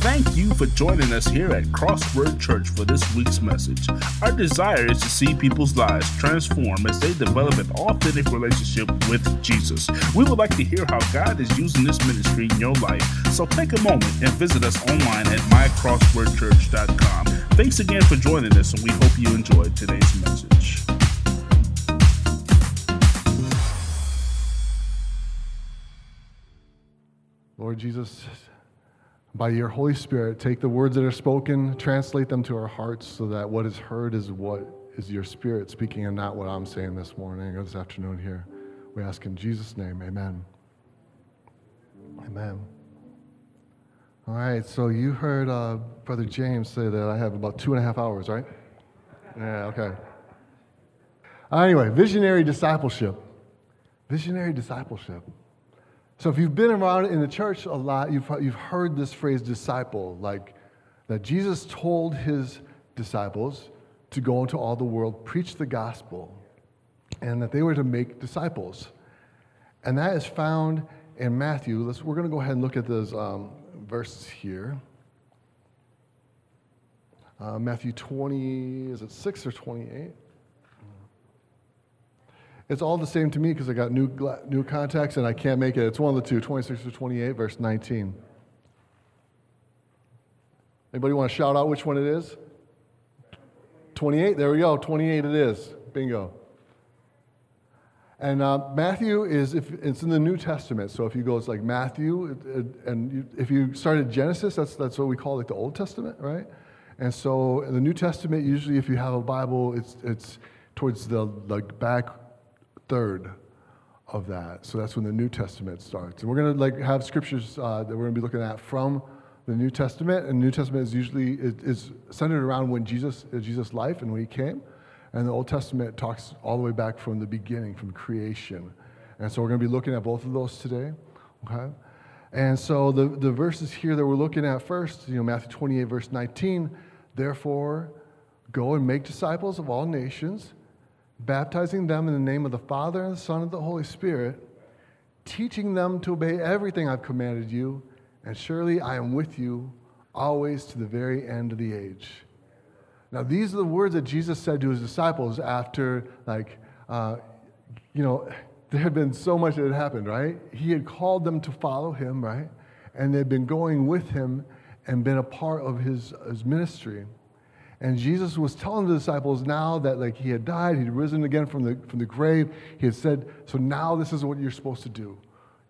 Thank you for joining us here at Crossword Church for this week's message. Our desire is to see people's lives transform as they develop an authentic relationship with Jesus. We would like to hear how God is using this ministry in your life, so take a moment and visit us online at mycrosswordchurch.com. Thanks again for joining us, and we hope you enjoyed today's message. Lord Jesus, by your Holy Spirit, take the words that are spoken, translate them to our hearts so that what is heard is what is your Spirit speaking and not what I'm saying this morning or this afternoon here. We ask in Jesus' name, amen. Amen. All right, so you heard uh, Brother James say that I have about two and a half hours, right? Yeah, okay. Anyway, visionary discipleship. Visionary discipleship. So if you've been around in the church a lot, you've, you've heard this phrase disciple, like that Jesus told his disciples to go into all the world, preach the gospel, and that they were to make disciples. And that is found in Matthew. Let's, we're going to go ahead and look at those um, verses here. Uh, Matthew 20, is it 6 or 28? It's all the same to me because I got new, new contacts and I can't make it. It's one of the two 26 or 28, verse 19. Anybody want to shout out which one it is? 28, there we go. 28 it is. Bingo. And uh, Matthew is, if it's in the New Testament. So if you go, it's like Matthew, it, it, and you, if you started Genesis, that's, that's what we call like the Old Testament, right? And so in the New Testament, usually if you have a Bible, it's, it's towards the like back third of that. So that's when the New Testament starts. And we're going to like have scriptures uh, that we're going to be looking at from the New Testament. And New Testament is usually is, is centered around when Jesus Jesus' life and when he came. And the Old Testament talks all the way back from the beginning, from creation. And so we're going to be looking at both of those today. Okay? And so the, the verses here that we're looking at first, you know, Matthew 28, verse 19, therefore go and make disciples of all nations baptizing them in the name of the Father and the Son and the Holy Spirit, teaching them to obey everything I've commanded you, and surely I am with you always to the very end of the age. Now, these are the words that Jesus said to his disciples after, like, uh, you know, there had been so much that had happened, right? He had called them to follow him, right? And they'd been going with him and been a part of his, his ministry. And Jesus was telling the disciples now that like he had died, he'd risen again from the, from the grave. He had said, so now this is what you're supposed to do.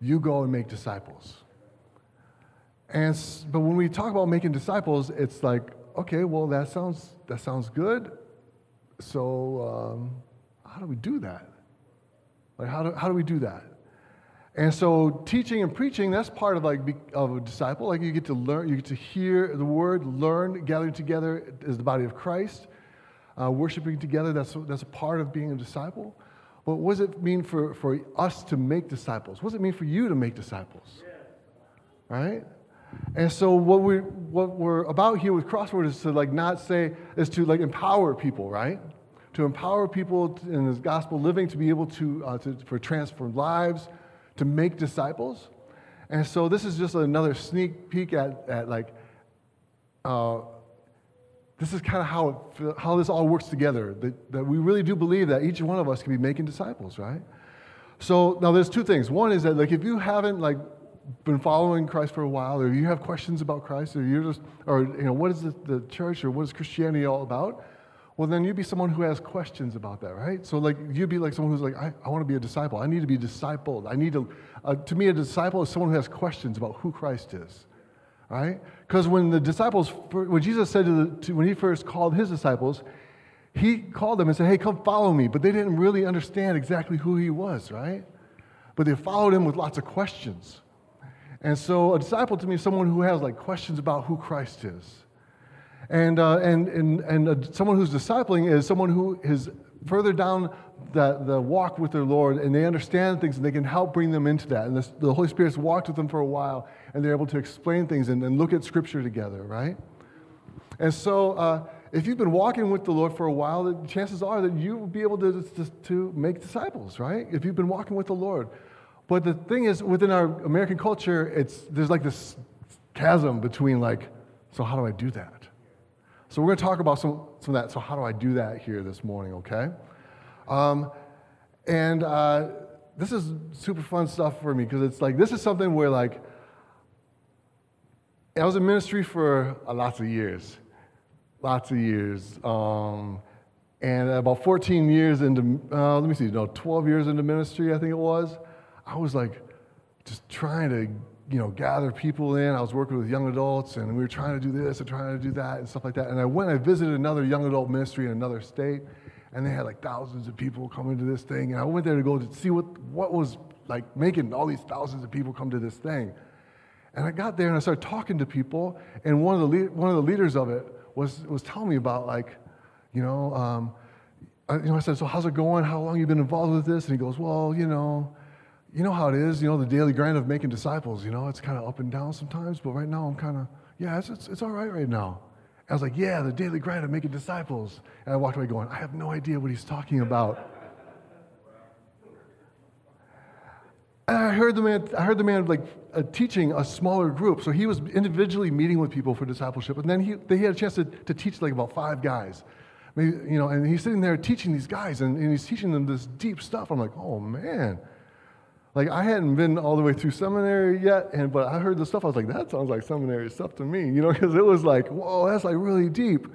You go and make disciples. And, but when we talk about making disciples, it's like, okay, well, that sounds, that sounds good. So um, how do we do that? Like, how do, how do we do that? And so teaching and preaching, that's part of like of a disciple. Like you get to learn, you get to hear the word, learn, gathering together as the body of Christ, uh, worshiping together, that's, that's a part of being a disciple. But what does it mean for, for us to make disciples? What does it mean for you to make disciples? Right? And so what we what we're about here with Crossword is to like not say is to like empower people, right? To empower people in this gospel living to be able to, uh, to for transformed lives, to make disciples. And so this is just another sneak peek at, at like, uh, this is kind of how, how this all works together. That, that we really do believe that each one of us can be making disciples, right? So now there's two things. One is that like if you haven't like been following Christ for a while, or you have questions about Christ, or you're just, or you know, what is the, the church or what is Christianity all about? Well, then you'd be someone who has questions about that, right? So, like, you'd be like someone who's like, I, I want to be a disciple. I need to be discipled. I need to, uh, to me, a disciple is someone who has questions about who Christ is, right? Because when the disciples, when Jesus said to, the, to, when he first called his disciples, he called them and said, hey, come follow me. But they didn't really understand exactly who he was, right? But they followed him with lots of questions. And so, a disciple to me is someone who has like questions about who Christ is. And, uh, and, and, and uh, someone who's discipling is someone who is further down the, the walk with their Lord and they understand things and they can help bring them into that. And the Holy Spirit's walked with them for a while and they're able to explain things and, and look at Scripture together, right? And so, uh, if you've been walking with the Lord for a while, the chances are that you will be able to, to, to make disciples, right? If you've been walking with the Lord. But the thing is, within our American culture, it's, there's like this chasm between like So, how do I do that? So, we're going to talk about some, some of that. So, how do I do that here this morning, okay? Um, and uh, this is super fun stuff for me because it's like, this is something where, like, I was in ministry for uh, lots of years, lots of years. Um, and about 14 years into, uh, let me see, no, 12 years into ministry, I think it was, I was like just trying to, you know, gather people in. I was working with young adults and we were trying to do this and trying to do that and stuff like that. And I went, I visited another young adult ministry in another state and they had like thousands of people coming to this thing. And I went there to go to see what, what was like making all these thousands of people come to this thing. And I got there and I started talking to people, and one of the, lead, one of the leaders of it was, was telling me about, like, you know, um, I, you know, I said, so how's it going? How long you been involved with this? And he goes, well, you know, you know how it is, you know, the daily grind of making disciples, you know, it's kind of up and down sometimes, but right now I'm kind of, yeah, it's, it's, it's all right right now. I was like, yeah, the daily grind of making disciples. And I walked away going, I have no idea what he's talking about. And I heard the man, I heard the man like uh, teaching a smaller group. So he was individually meeting with people for discipleship. And then he, they had a chance to, to teach like about five guys. Maybe, you know, and he's sitting there teaching these guys and, and he's teaching them this deep stuff. I'm like, oh man. Like I hadn't been all the way through seminary yet, and but I heard the stuff. I was like, that sounds like seminary stuff to me, you know, because it was like, whoa, that's like really deep.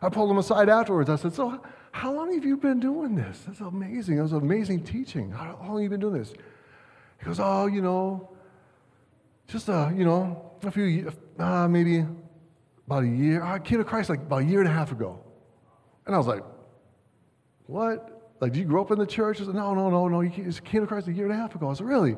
I pulled him aside afterwards. I said, so how long have you been doing this? That's amazing. It was amazing teaching. How long have you been doing this? He goes, oh, you know, just a, you know, a few, uh, maybe about a year. I came to Christ like about a year and a half ago. And I was like, what? Like, do you grow up in the church? I said, no, no, no, no. You came to Christ a year and a half ago. I said, really?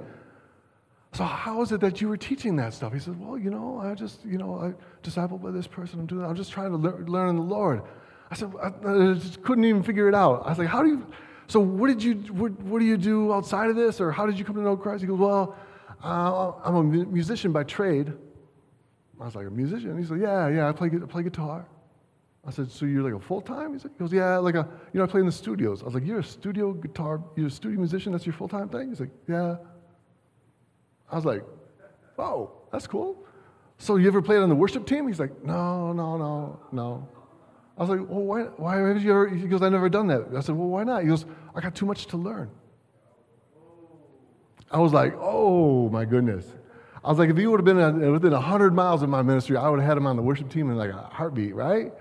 So how is it that you were teaching that stuff? He said, well, you know, I just, you know, I discipled by this person. I'm doing that. I'm just trying to learn, learn the Lord. I said, I, I just couldn't even figure it out. I was like, how do you, so what did you, what, what do you do outside of this? Or how did you come to know Christ? He goes, well, uh, I'm a musician by trade. I was like, a musician? He said, yeah, yeah, I play, I play guitar. I said, so you're like a full-time? He, said, he goes, yeah, like a, you know, I play in the studios. I was like, you're a studio guitar, you're a studio musician, that's your full-time thing? He's like, yeah. I was like, oh, that's cool. So you ever played on the worship team? He's like, no, no, no, no. I was like, well, why, why have you ever? He goes, I've never done that. I said, well, why not? He goes, I got too much to learn. I was like, oh my goodness. I was like, if you would have been uh, within 100 miles of my ministry, I would have had him on the worship team in like a heartbeat, right?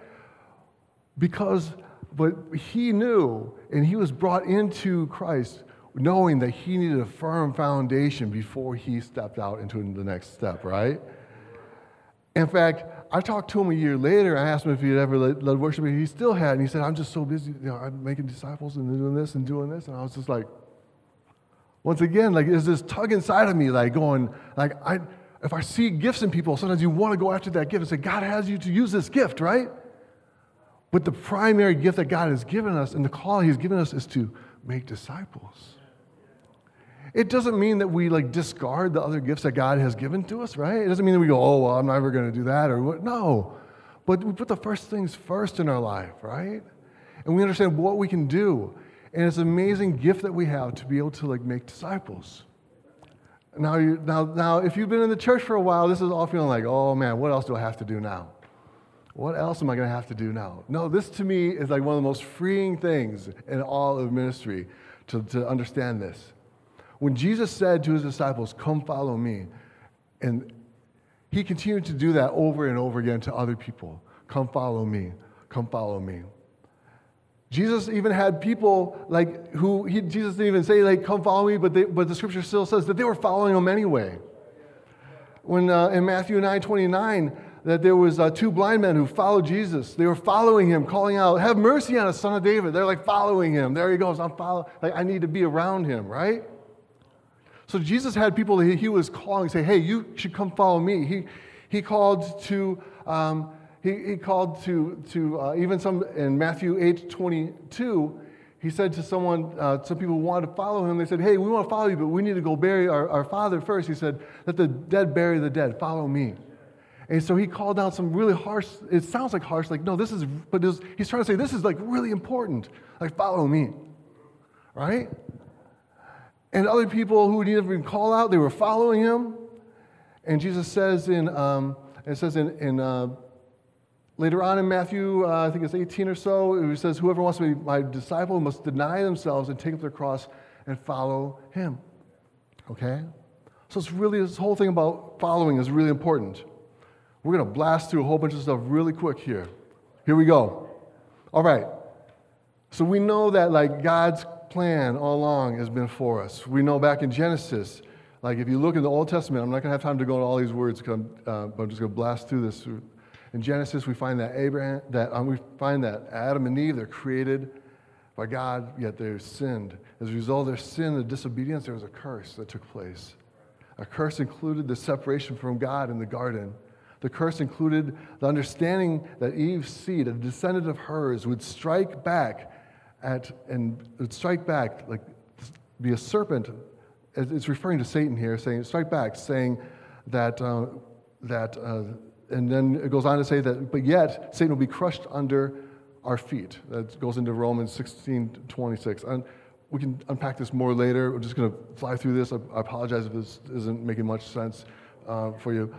Because, but he knew, and he was brought into Christ knowing that he needed a firm foundation before he stepped out into the next step, right? In fact, I talked to him a year later. I asked him if he had ever led, led worship. He still had. And he said, I'm just so busy. You know, I'm making disciples and doing this and doing this. And I was just like, once again, like, there's this tug inside of me, like going, like, I, if I see gifts in people, sometimes you want to go after that gift and say, God has you to use this gift, right? But the primary gift that God has given us and the call He's given us is to make disciples. It doesn't mean that we like discard the other gifts that God has given to us, right? It doesn't mean that we go, oh, well, I'm never going to do that or what. No. But we put the first things first in our life, right? And we understand what we can do. And it's an amazing gift that we have to be able to like make disciples. Now, you, now, now, if you've been in the church for a while, this is all feeling like, oh man, what else do I have to do now? What else am I going to have to do now? No, this to me is like one of the most freeing things in all of ministry to, to understand this. When Jesus said to his disciples, Come follow me, and he continued to do that over and over again to other people Come follow me, come follow me. Jesus even had people like who he, Jesus didn't even say like come follow me, but they, but the scripture still says that they were following him anyway. When uh, in Matthew 9 29, that there was uh, two blind men who followed Jesus. They were following him, calling out, "Have mercy on us, son of David." They're like following him. There he goes. I'm following. Like I need to be around him, right? So Jesus had people that he was calling, say, hey, you should come follow me. He, he called to, um, he, he, called to, to uh, even some in Matthew 8 22, he said to someone, uh, some people wanted to follow him. They said, hey, we want to follow you, but we need to go bury our, our father first. He said, let the dead bury the dead. Follow me. And so he called out some really harsh, it sounds like harsh, like, no, this is, but he's trying to say, this is like really important. Like, follow me. Right? And other people who didn't even call out, they were following him. And Jesus says in, um, it says in, in uh, Later on in Matthew, uh, I think it's 18 or so, it says, Whoever wants to be my disciple must deny themselves and take up their cross and follow him. Okay? So it's really, this whole thing about following is really important. We're going to blast through a whole bunch of stuff really quick here. Here we go. All right. So we know that, like, God's plan all along has been for us. We know back in Genesis, like, if you look in the Old Testament, I'm not going to have time to go into all these words, I'm, uh, but I'm just going to blast through this. In Genesis, we find that Abraham, that um, we find that Adam and Eve, they're created by God, yet they're sinned. As a result of their sin, the disobedience, there was a curse that took place. A curse included the separation from God in the garden. The curse included the understanding that Eve's seed, a descendant of hers, would strike back at and would strike back like be a serpent. It's referring to Satan here, saying strike back, saying that uh, that, uh, and then it goes on to say that, but yet Satan will be crushed under our feet. That goes into Romans 16, 26. And we can unpack this more later. We're just going to fly through this. I, I, apologize if this isn't making much sense uh, for you.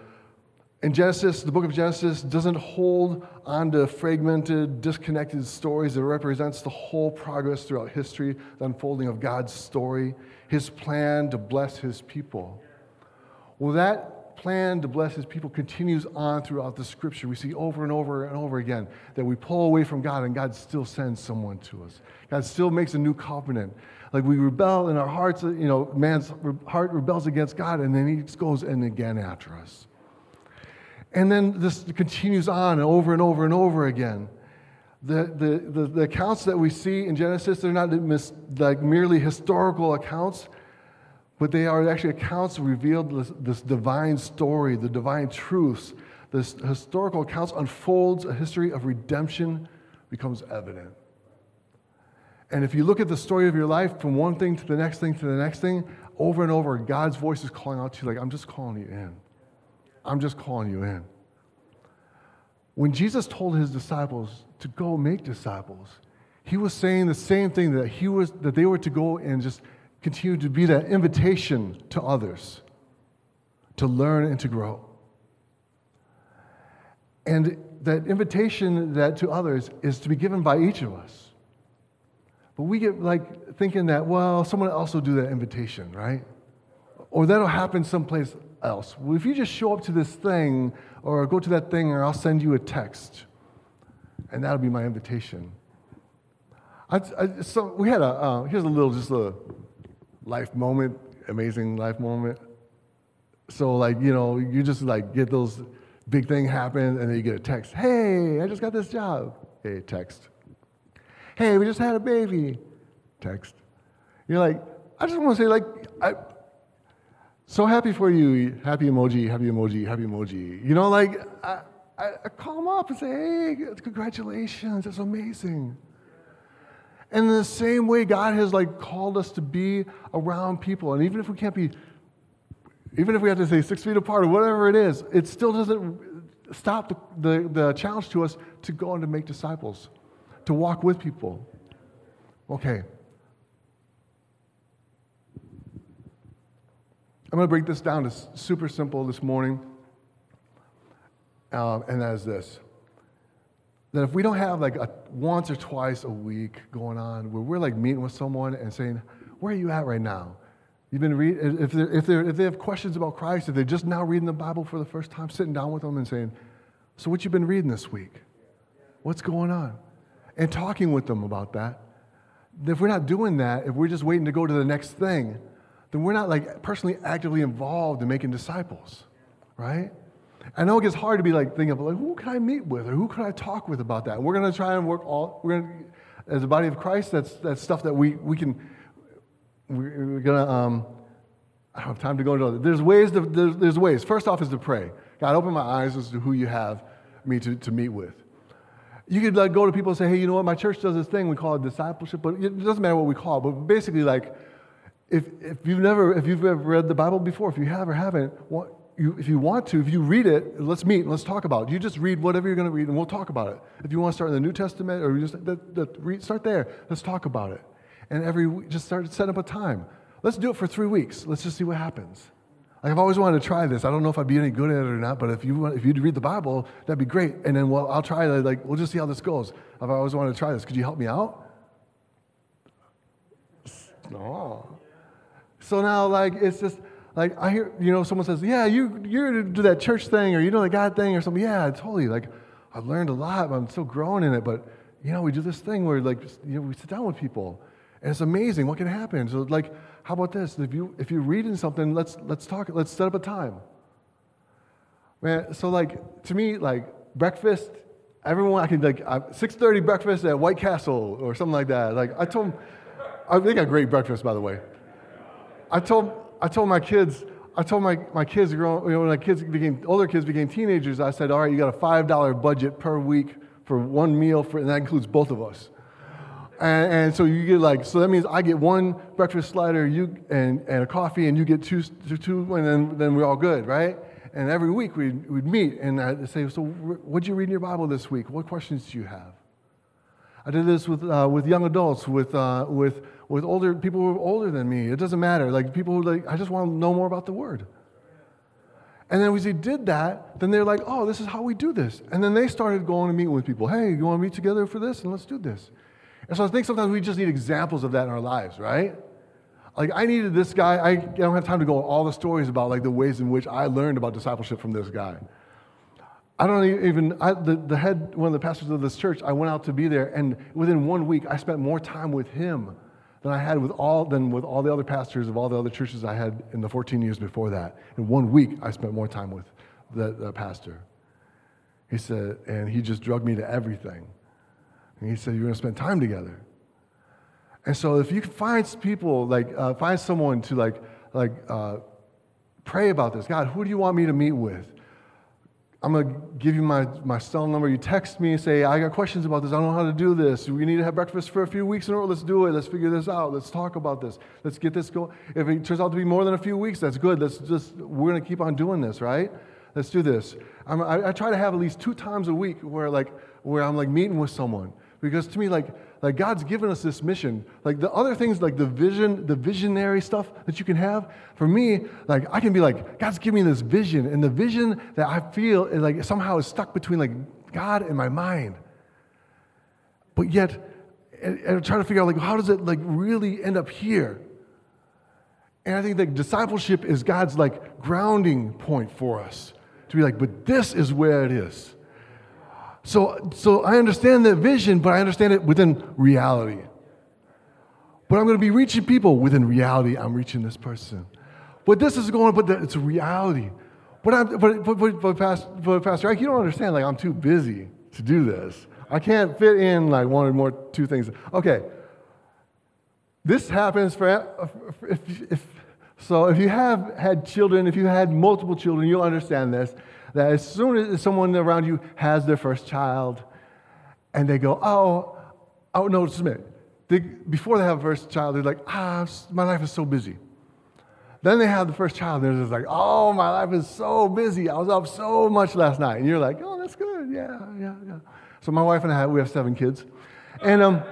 In Genesis, the book of Genesis doesn't hold on to fragmented, disconnected stories. It represents the whole progress throughout history, the unfolding of God's story, his plan to bless his people. Well, that plan to bless his people continues on throughout the scripture. We see over and over and over again that we pull away from God and God still sends someone to us. God still makes a new covenant. Like we rebel in our hearts, you know, man's heart rebels against God and then he goes and again after us. And then this continues on over and over and over again. The, the, the, the accounts that we see in Genesis, they're not mis, like merely historical accounts, but they are actually accounts revealed this, this divine story, the divine truths. This historical accounts unfolds a history of redemption becomes evident. And if you look at the story of your life from one thing to the next thing to the next thing, over and over, God's voice is calling out to you, like, I'm just calling you in. I'm just calling you in. When Jesus told his disciples to go make disciples, he was saying the same thing that he was that they were to go and just continue to be that invitation to others to learn and to grow. And that invitation that to others is to be given by each of us. But we get like thinking that, well, someone else will do that invitation, right? Or that'll happen someplace else. Well, if you just show up to this thing or go to that thing or I'll send you a text, and that'll be my invitation. I, I, so we had a, uh, here's a little, just a life moment, amazing life moment. So like, you know, you just like get those big thing happen and then you get a text. Hey, I just got this job. Hey, text. Hey, we just had a baby. Text. You're like, I just want to say like, I, so happy for you. Happy emoji, happy emoji, happy emoji. You know, like, I, I, I call them up and say, hey, congratulations, that's amazing. And in the same way, God has like called us to be around people. And even if we can't be, even if we have to say six feet apart or whatever it is, it still doesn't stop the, the, the challenge to us to go and to make disciples, to walk with people. Okay. I'm going to break this down to super simple this morning, um, and that is this that if we don't have like a once or twice a week going on where we're like meeting with someone and saying, Where are you at right now? You've been read, if, they're, if, they're, if they have questions about Christ, if they're just now reading the Bible for the first time, sitting down with them and saying, So, what you been reading this week? What's going on? And talking with them about that. If we're not doing that, if we're just waiting to go to the next thing, then we're not like personally actively involved in making disciples, right? I know it gets hard to be like thinking of like who can I meet with or who can I talk with about that. We're to try and work all we're to, as a body of Christ. That's that's stuff that we we can we're to um, I don't have time to go into. There's ways to, there's, there's ways. First off is to pray. God, open my eyes as to who you have me to, to meet with. You could like go to people and say, hey, you know what? My church does this thing we call it discipleship, but it doesn't matter what we call it. But basically, like if, if you've never, if you've ever read the Bible before, if you have or haven't, what, you, if you want to, if you read it, let's meet and let's talk about it. You just read whatever you're going to read and we'll talk about it. If you want to start in the New Testament or just the, the, read, start there, let's talk about it. And every week, just start set up a time. Let's do it for three weeks. Let's just see what happens. Like I've always wanted to try this. I don't know if I'd be any good at it or not, but if you want, if you'd read the Bible, that'd be great. And then well, I'll try it. Like we'll just see how this goes. I've always wanted to try this. Could you help me out? No. So now, like, it's just like I hear, you know, someone says, "Yeah, you you're to do that church thing, or you know the God thing, or something." Yeah, totally. Like, I've learned a lot. but I'm still growing in it, but you know, we do this thing where like, you know, we sit down with people, and it's amazing what can happen. So, like, how about this? If you if you're reading something, let's let's talk. Let's set up a time. Man, so like to me, like breakfast. Everyone, I can like six thirty breakfast at White Castle or something like that. Like I told, I they got great breakfast by the way. I told I told my kids. I told my, my kids, you know, when my kids became, older kids became teenagers, I said, all right, you got a $5 budget per week for one meal, for, and that includes both of us. And, and, so you get like, so that means I get one breakfast slider you, and, and a coffee, and you get two, two and then, then we're all good, right? And every week we'd, we'd meet, and I'd say, so what'd you read in your Bible this week? What questions do you have? I did this with, uh, with young adults, with, uh, with, with older people who are older than me. It doesn't matter. Like people who like, I just want to know more about the Word. And then as we did that, then they're like, oh, this is how we do this. And then they started going and meeting with people. Hey, you want to meet together for this? And let's do this. And so I think sometimes we just need examples of that in our lives, right? Like I needed this guy. I don't have time to go all the stories about like the ways in which I learned about discipleship from this guy. I don't even, I, the, the head, one of the pastors of this church, I went out to be there, and within one week, I spent more time with him than I had with all, than with all the other pastors of all the other churches I had in the 14 years before that. In one week, I spent more time with the, the pastor. He said, and he just drugged me to everything. And he said, You're going to spend time together. And so if you find people, like, uh, find someone to, like, like uh, pray about this God, who do you want me to meet with? I'm going to give you my, my cell number. You text me and say, I got questions about this. I don't know how to do this. We need to have breakfast for a few weeks in a row. Let's do it. Let's figure this out. Let's talk about this. Let's get this going. If it turns out to be more than a few weeks, that's good. Let's just, we're going to keep on doing this, right? Let's do this. I, I try to have at least two times a week where, like, where I'm like meeting with someone. Because to me, like, like God's given us this mission. Like the other things, like the vision, the visionary stuff that you can have. For me, like I can be like, God's giving me this vision, and the vision that I feel is like somehow is stuck between like God and my mind. But yet, and, and trying to figure out like how does it like really end up here? And I think that discipleship is God's like grounding point for us to be like, but this is where it is. So, so I understand that vision, but I understand it within reality. But I'm going to be reaching people within reality. I'm reaching this person. But this is going, but it's reality. But, I'm, but, but, but, but, Pastor, but Pastor you don't understand. Like, I'm too busy to do this. I can't fit in like one or more two things. Okay. This happens for, if, if, so if you have had children, if you had multiple children, you'll understand this that as soon as someone around you has their first child and they go, oh, oh no, minute. They, before they have a first child, they're like, ah, my life is so busy. Then they have the first child, and they're just like, oh, my life is so busy. I was up so much last night. And you're like, oh, that's good. Yeah, yeah, yeah. So my wife and I, we have seven kids. And, um,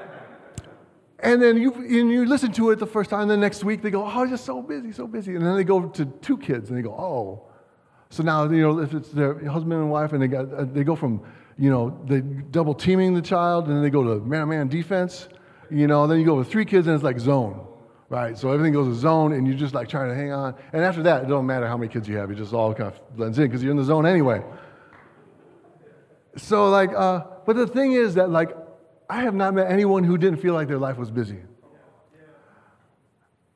and then you, and you listen to it the first time, and the next week they go, oh, just so busy, so busy. And then they go to two kids, and they go, oh, so now, you know, if it's their husband and wife and they, got, uh, they go from, you know, they double teaming the child and then they go to man man defense, you know, then you go with three kids and it's like zone, right? So everything goes to zone and you're just like trying to hang on. And after that, it doesn't matter how many kids you have, it just all kind of blends in because you're in the zone anyway. So, like, uh, but the thing is that, like, I have not met anyone who didn't feel like their life was busy.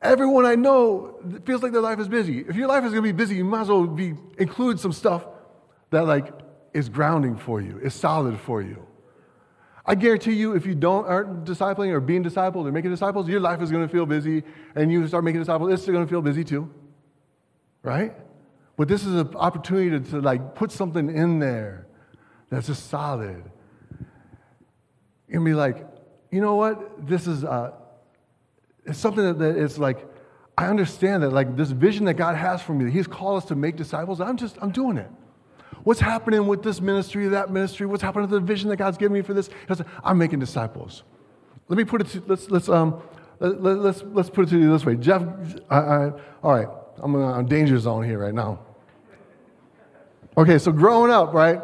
Everyone I know feels like their life is busy. If your life is going to be busy, you might as well be, include some stuff that like is grounding for you, is solid for you. I guarantee you, if you don't aren't discipling or being discipled or making disciples, your life is going to feel busy, and you start making disciples, it's going to feel busy too, right? But this is an opportunity to, to like put something in there that's just solid, and be like, you know what? This is. Uh, it's something that, that it's like, I understand that, like, this vision that God has for me, He's called us to make disciples. I'm just, I'm doing it. What's happening with this ministry, that ministry? What's happening to the vision that God's given me for this? I'm making disciples. Let me put it to, let's, let's, um, let, let's, let's put it to you this way. Jeff, I, I, all right. I'm a danger zone here right now. Okay, so growing up, right?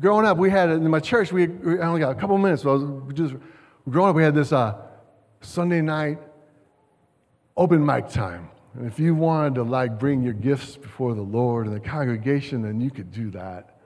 Growing up, we had in my church. We, we only got a couple minutes. So I was just growing up. We had this uh, Sunday night open mic time. And if you wanted to like bring your gifts before the Lord and the congregation, then you could do that.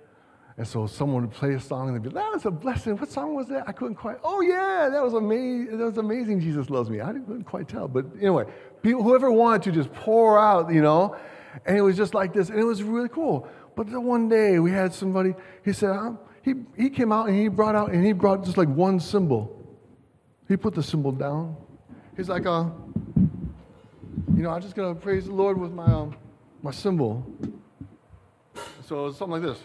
And so someone would play a song and they'd be, that was a blessing. What song was that? I couldn't quite, oh yeah, that was amazing. That was amazing. Jesus loves me. I couldn't quite tell. But anyway, people, whoever wanted to just pour out, you know, and it was just like this. And it was really cool. But then one day we had somebody, he said, um, he, he came out and he brought out, and he brought just like one cymbal. He put the cymbal down. He's like, uh, you know, I'm just going to praise the Lord with my, um, my cymbal. So something like this.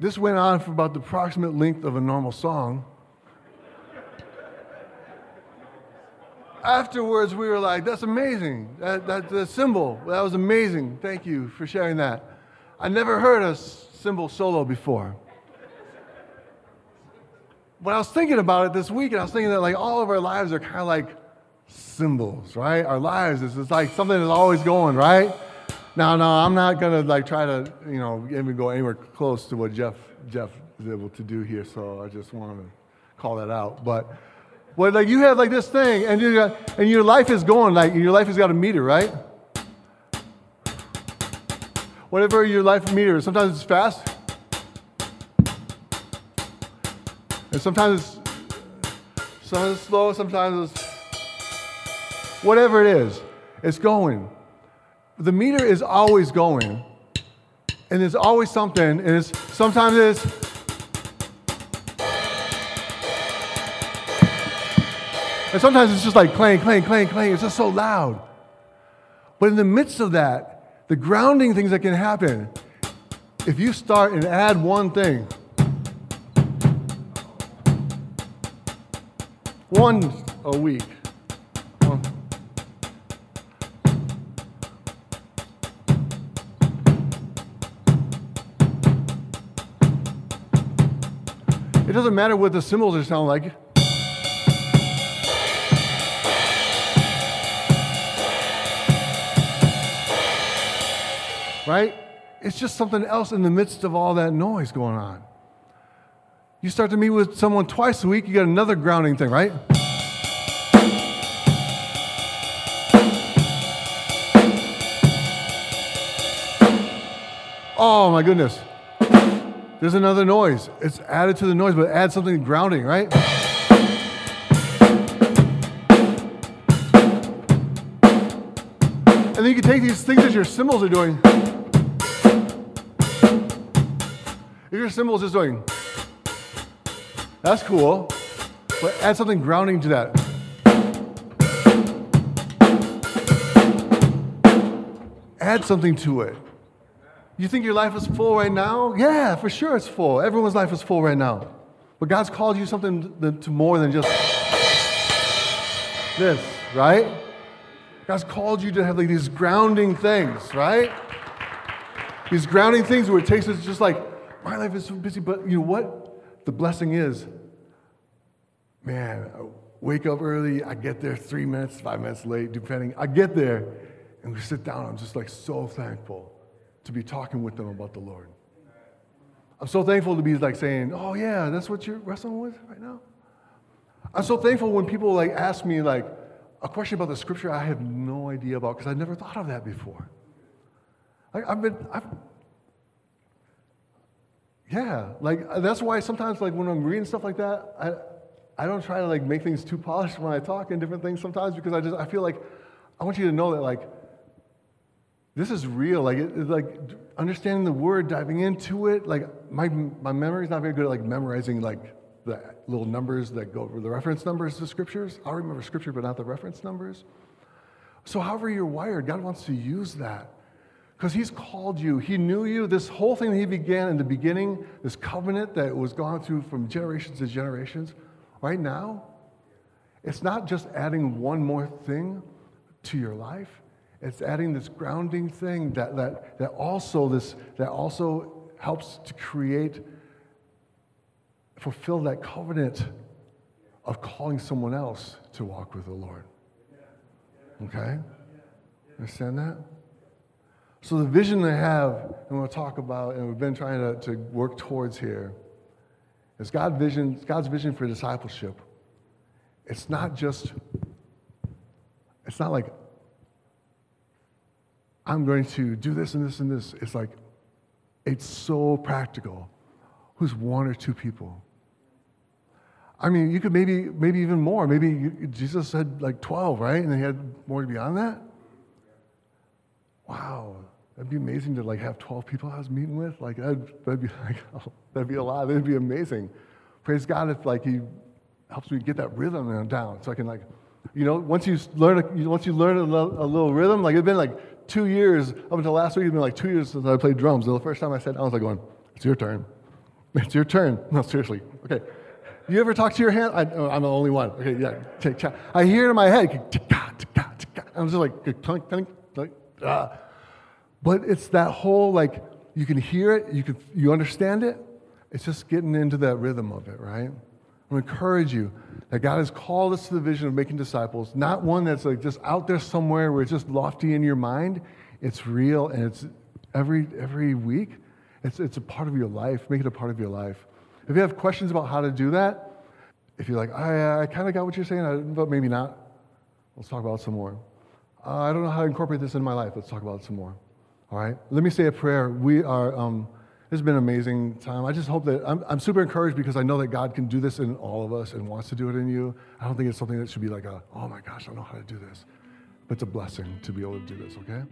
This went on for about the approximate length of a normal song. Afterwards, we were like, that's amazing. That, that, the cymbal, that was amazing. Thank you for sharing that. I never heard a cymbal solo before. But I was thinking about it this week, and I was thinking that like all of our lives are kind of like cymbals, right? Our lives is like something that's always going, right? Now, no, I'm not gonna like try to, you know, even go anywhere close to what Jeff Jeff is able to do here. So I just wanted to call that out. But, but like you have like this thing, and you got, and your life is going like your life has got a meter, right? Whatever your life meter, sometimes it's fast, and sometimes it's, sometimes it's slow, sometimes it's whatever it is, it's going the meter is always going, and there's always something, and it's sometimes it's and sometimes it's just like clang, clang, clang, clang. It's just so loud. But in the midst of that, the grounding things that can happen, if you start and add one thing, one a week, It doesn't matter what the cymbals are sound like. Right? It's just something else in the midst of all that noise going on. You start to meet with someone twice a week, you get another grounding thing, right? Oh my goodness. There's another noise. It's added to the noise, but add something grounding, right? And then you can take these things that your cymbals are doing. If your cymbals is doing, that's cool, but add something grounding to that. Add something to it. You think your life is full right now? Yeah, for sure it's full. Everyone's life is full right now. But God's called you something to more than just this, right? God's called you to have like these grounding things, right? These grounding things where it takes us just like, my life is so busy, but you know what? The blessing is, man, I wake up early, I get there three minutes, five minutes late, depending. I get there and we sit down. I'm just like so thankful to be talking with them about the Lord. I'm so thankful to be like saying, "Oh yeah, that's what you're wrestling with right now." I'm so thankful when people like ask me like a question about the scripture I have no idea about because I never thought of that before. Like I've been, I've, yeah, like uh, that's why sometimes like when I'm reading stuff like that, I, I don't try to like make things too polished when I talk and different things sometimes because I just I feel like I want you to know that like this is real. Like, it, like understanding the word, diving into it. Like, my, my memory is not very good at like memorizing like the little numbers that go over the reference numbers to scriptures. I'll remember scripture, but not the reference numbers. So, however you're wired, God wants to use that because He's called you. He knew you. This whole thing that He began in the beginning, this covenant that was gone through from generations to generations, right now, it's not just adding one more thing to your life. It's adding this grounding thing that, that, that also this that also helps to create fulfill that covenant of calling someone else to walk with the Lord. Okay? Understand that? So, the vision I have, and we'll talk about, and we've been trying to, to work towards here, is God vision, God's vision for discipleship. It's not just, it's not like, I'm going to do this and this and this. It's like, it's so practical. Who's one or two people? I mean, you could maybe, maybe even more. Maybe you, Jesus said like 12, right? And he had more beyond that? Wow. That'd be amazing to like have 12 people I was meeting with. Like that'd, that'd be like, oh, that'd be a lot. That'd be amazing. Praise God if like he helps me get that rhythm down so I can like, you know, once you learn, a, once you learn a, little, a little rhythm, like it's been like two years, up until last week, it's been like two years since I played drums. And the first time I said, I was like going, it's your turn. It's your turn. No, seriously. Okay. You ever talk to your hand? I, oh, am the only one. Okay, yeah. I hear it in my head. I'm just like, clink, clink, ah. But it's that whole like you can hear it, you can you understand it. It's just getting into that rhythm of it, right? I encourage you that God has called us to the vision of making disciples, not one that's like just out there somewhere where it's just lofty in your mind. It's real and it's every every week. It's it's a part of your life. Make it a part of your life. If you have questions about how to do that, if you're like, I, I kind of got what you're saying, but maybe not, let's talk about it some more. Uh, I don't know how to incorporate this in my life. Let's talk about it some more. All right? Let me say a prayer. We are, um, this has been an amazing time. I just hope that, I'm, I'm super encouraged because I know that God can do this in all of us and wants to do it in you. I don't think it's something that should be like a, oh my gosh, I don't know how to do this. But it's a blessing to be able to do this, okay?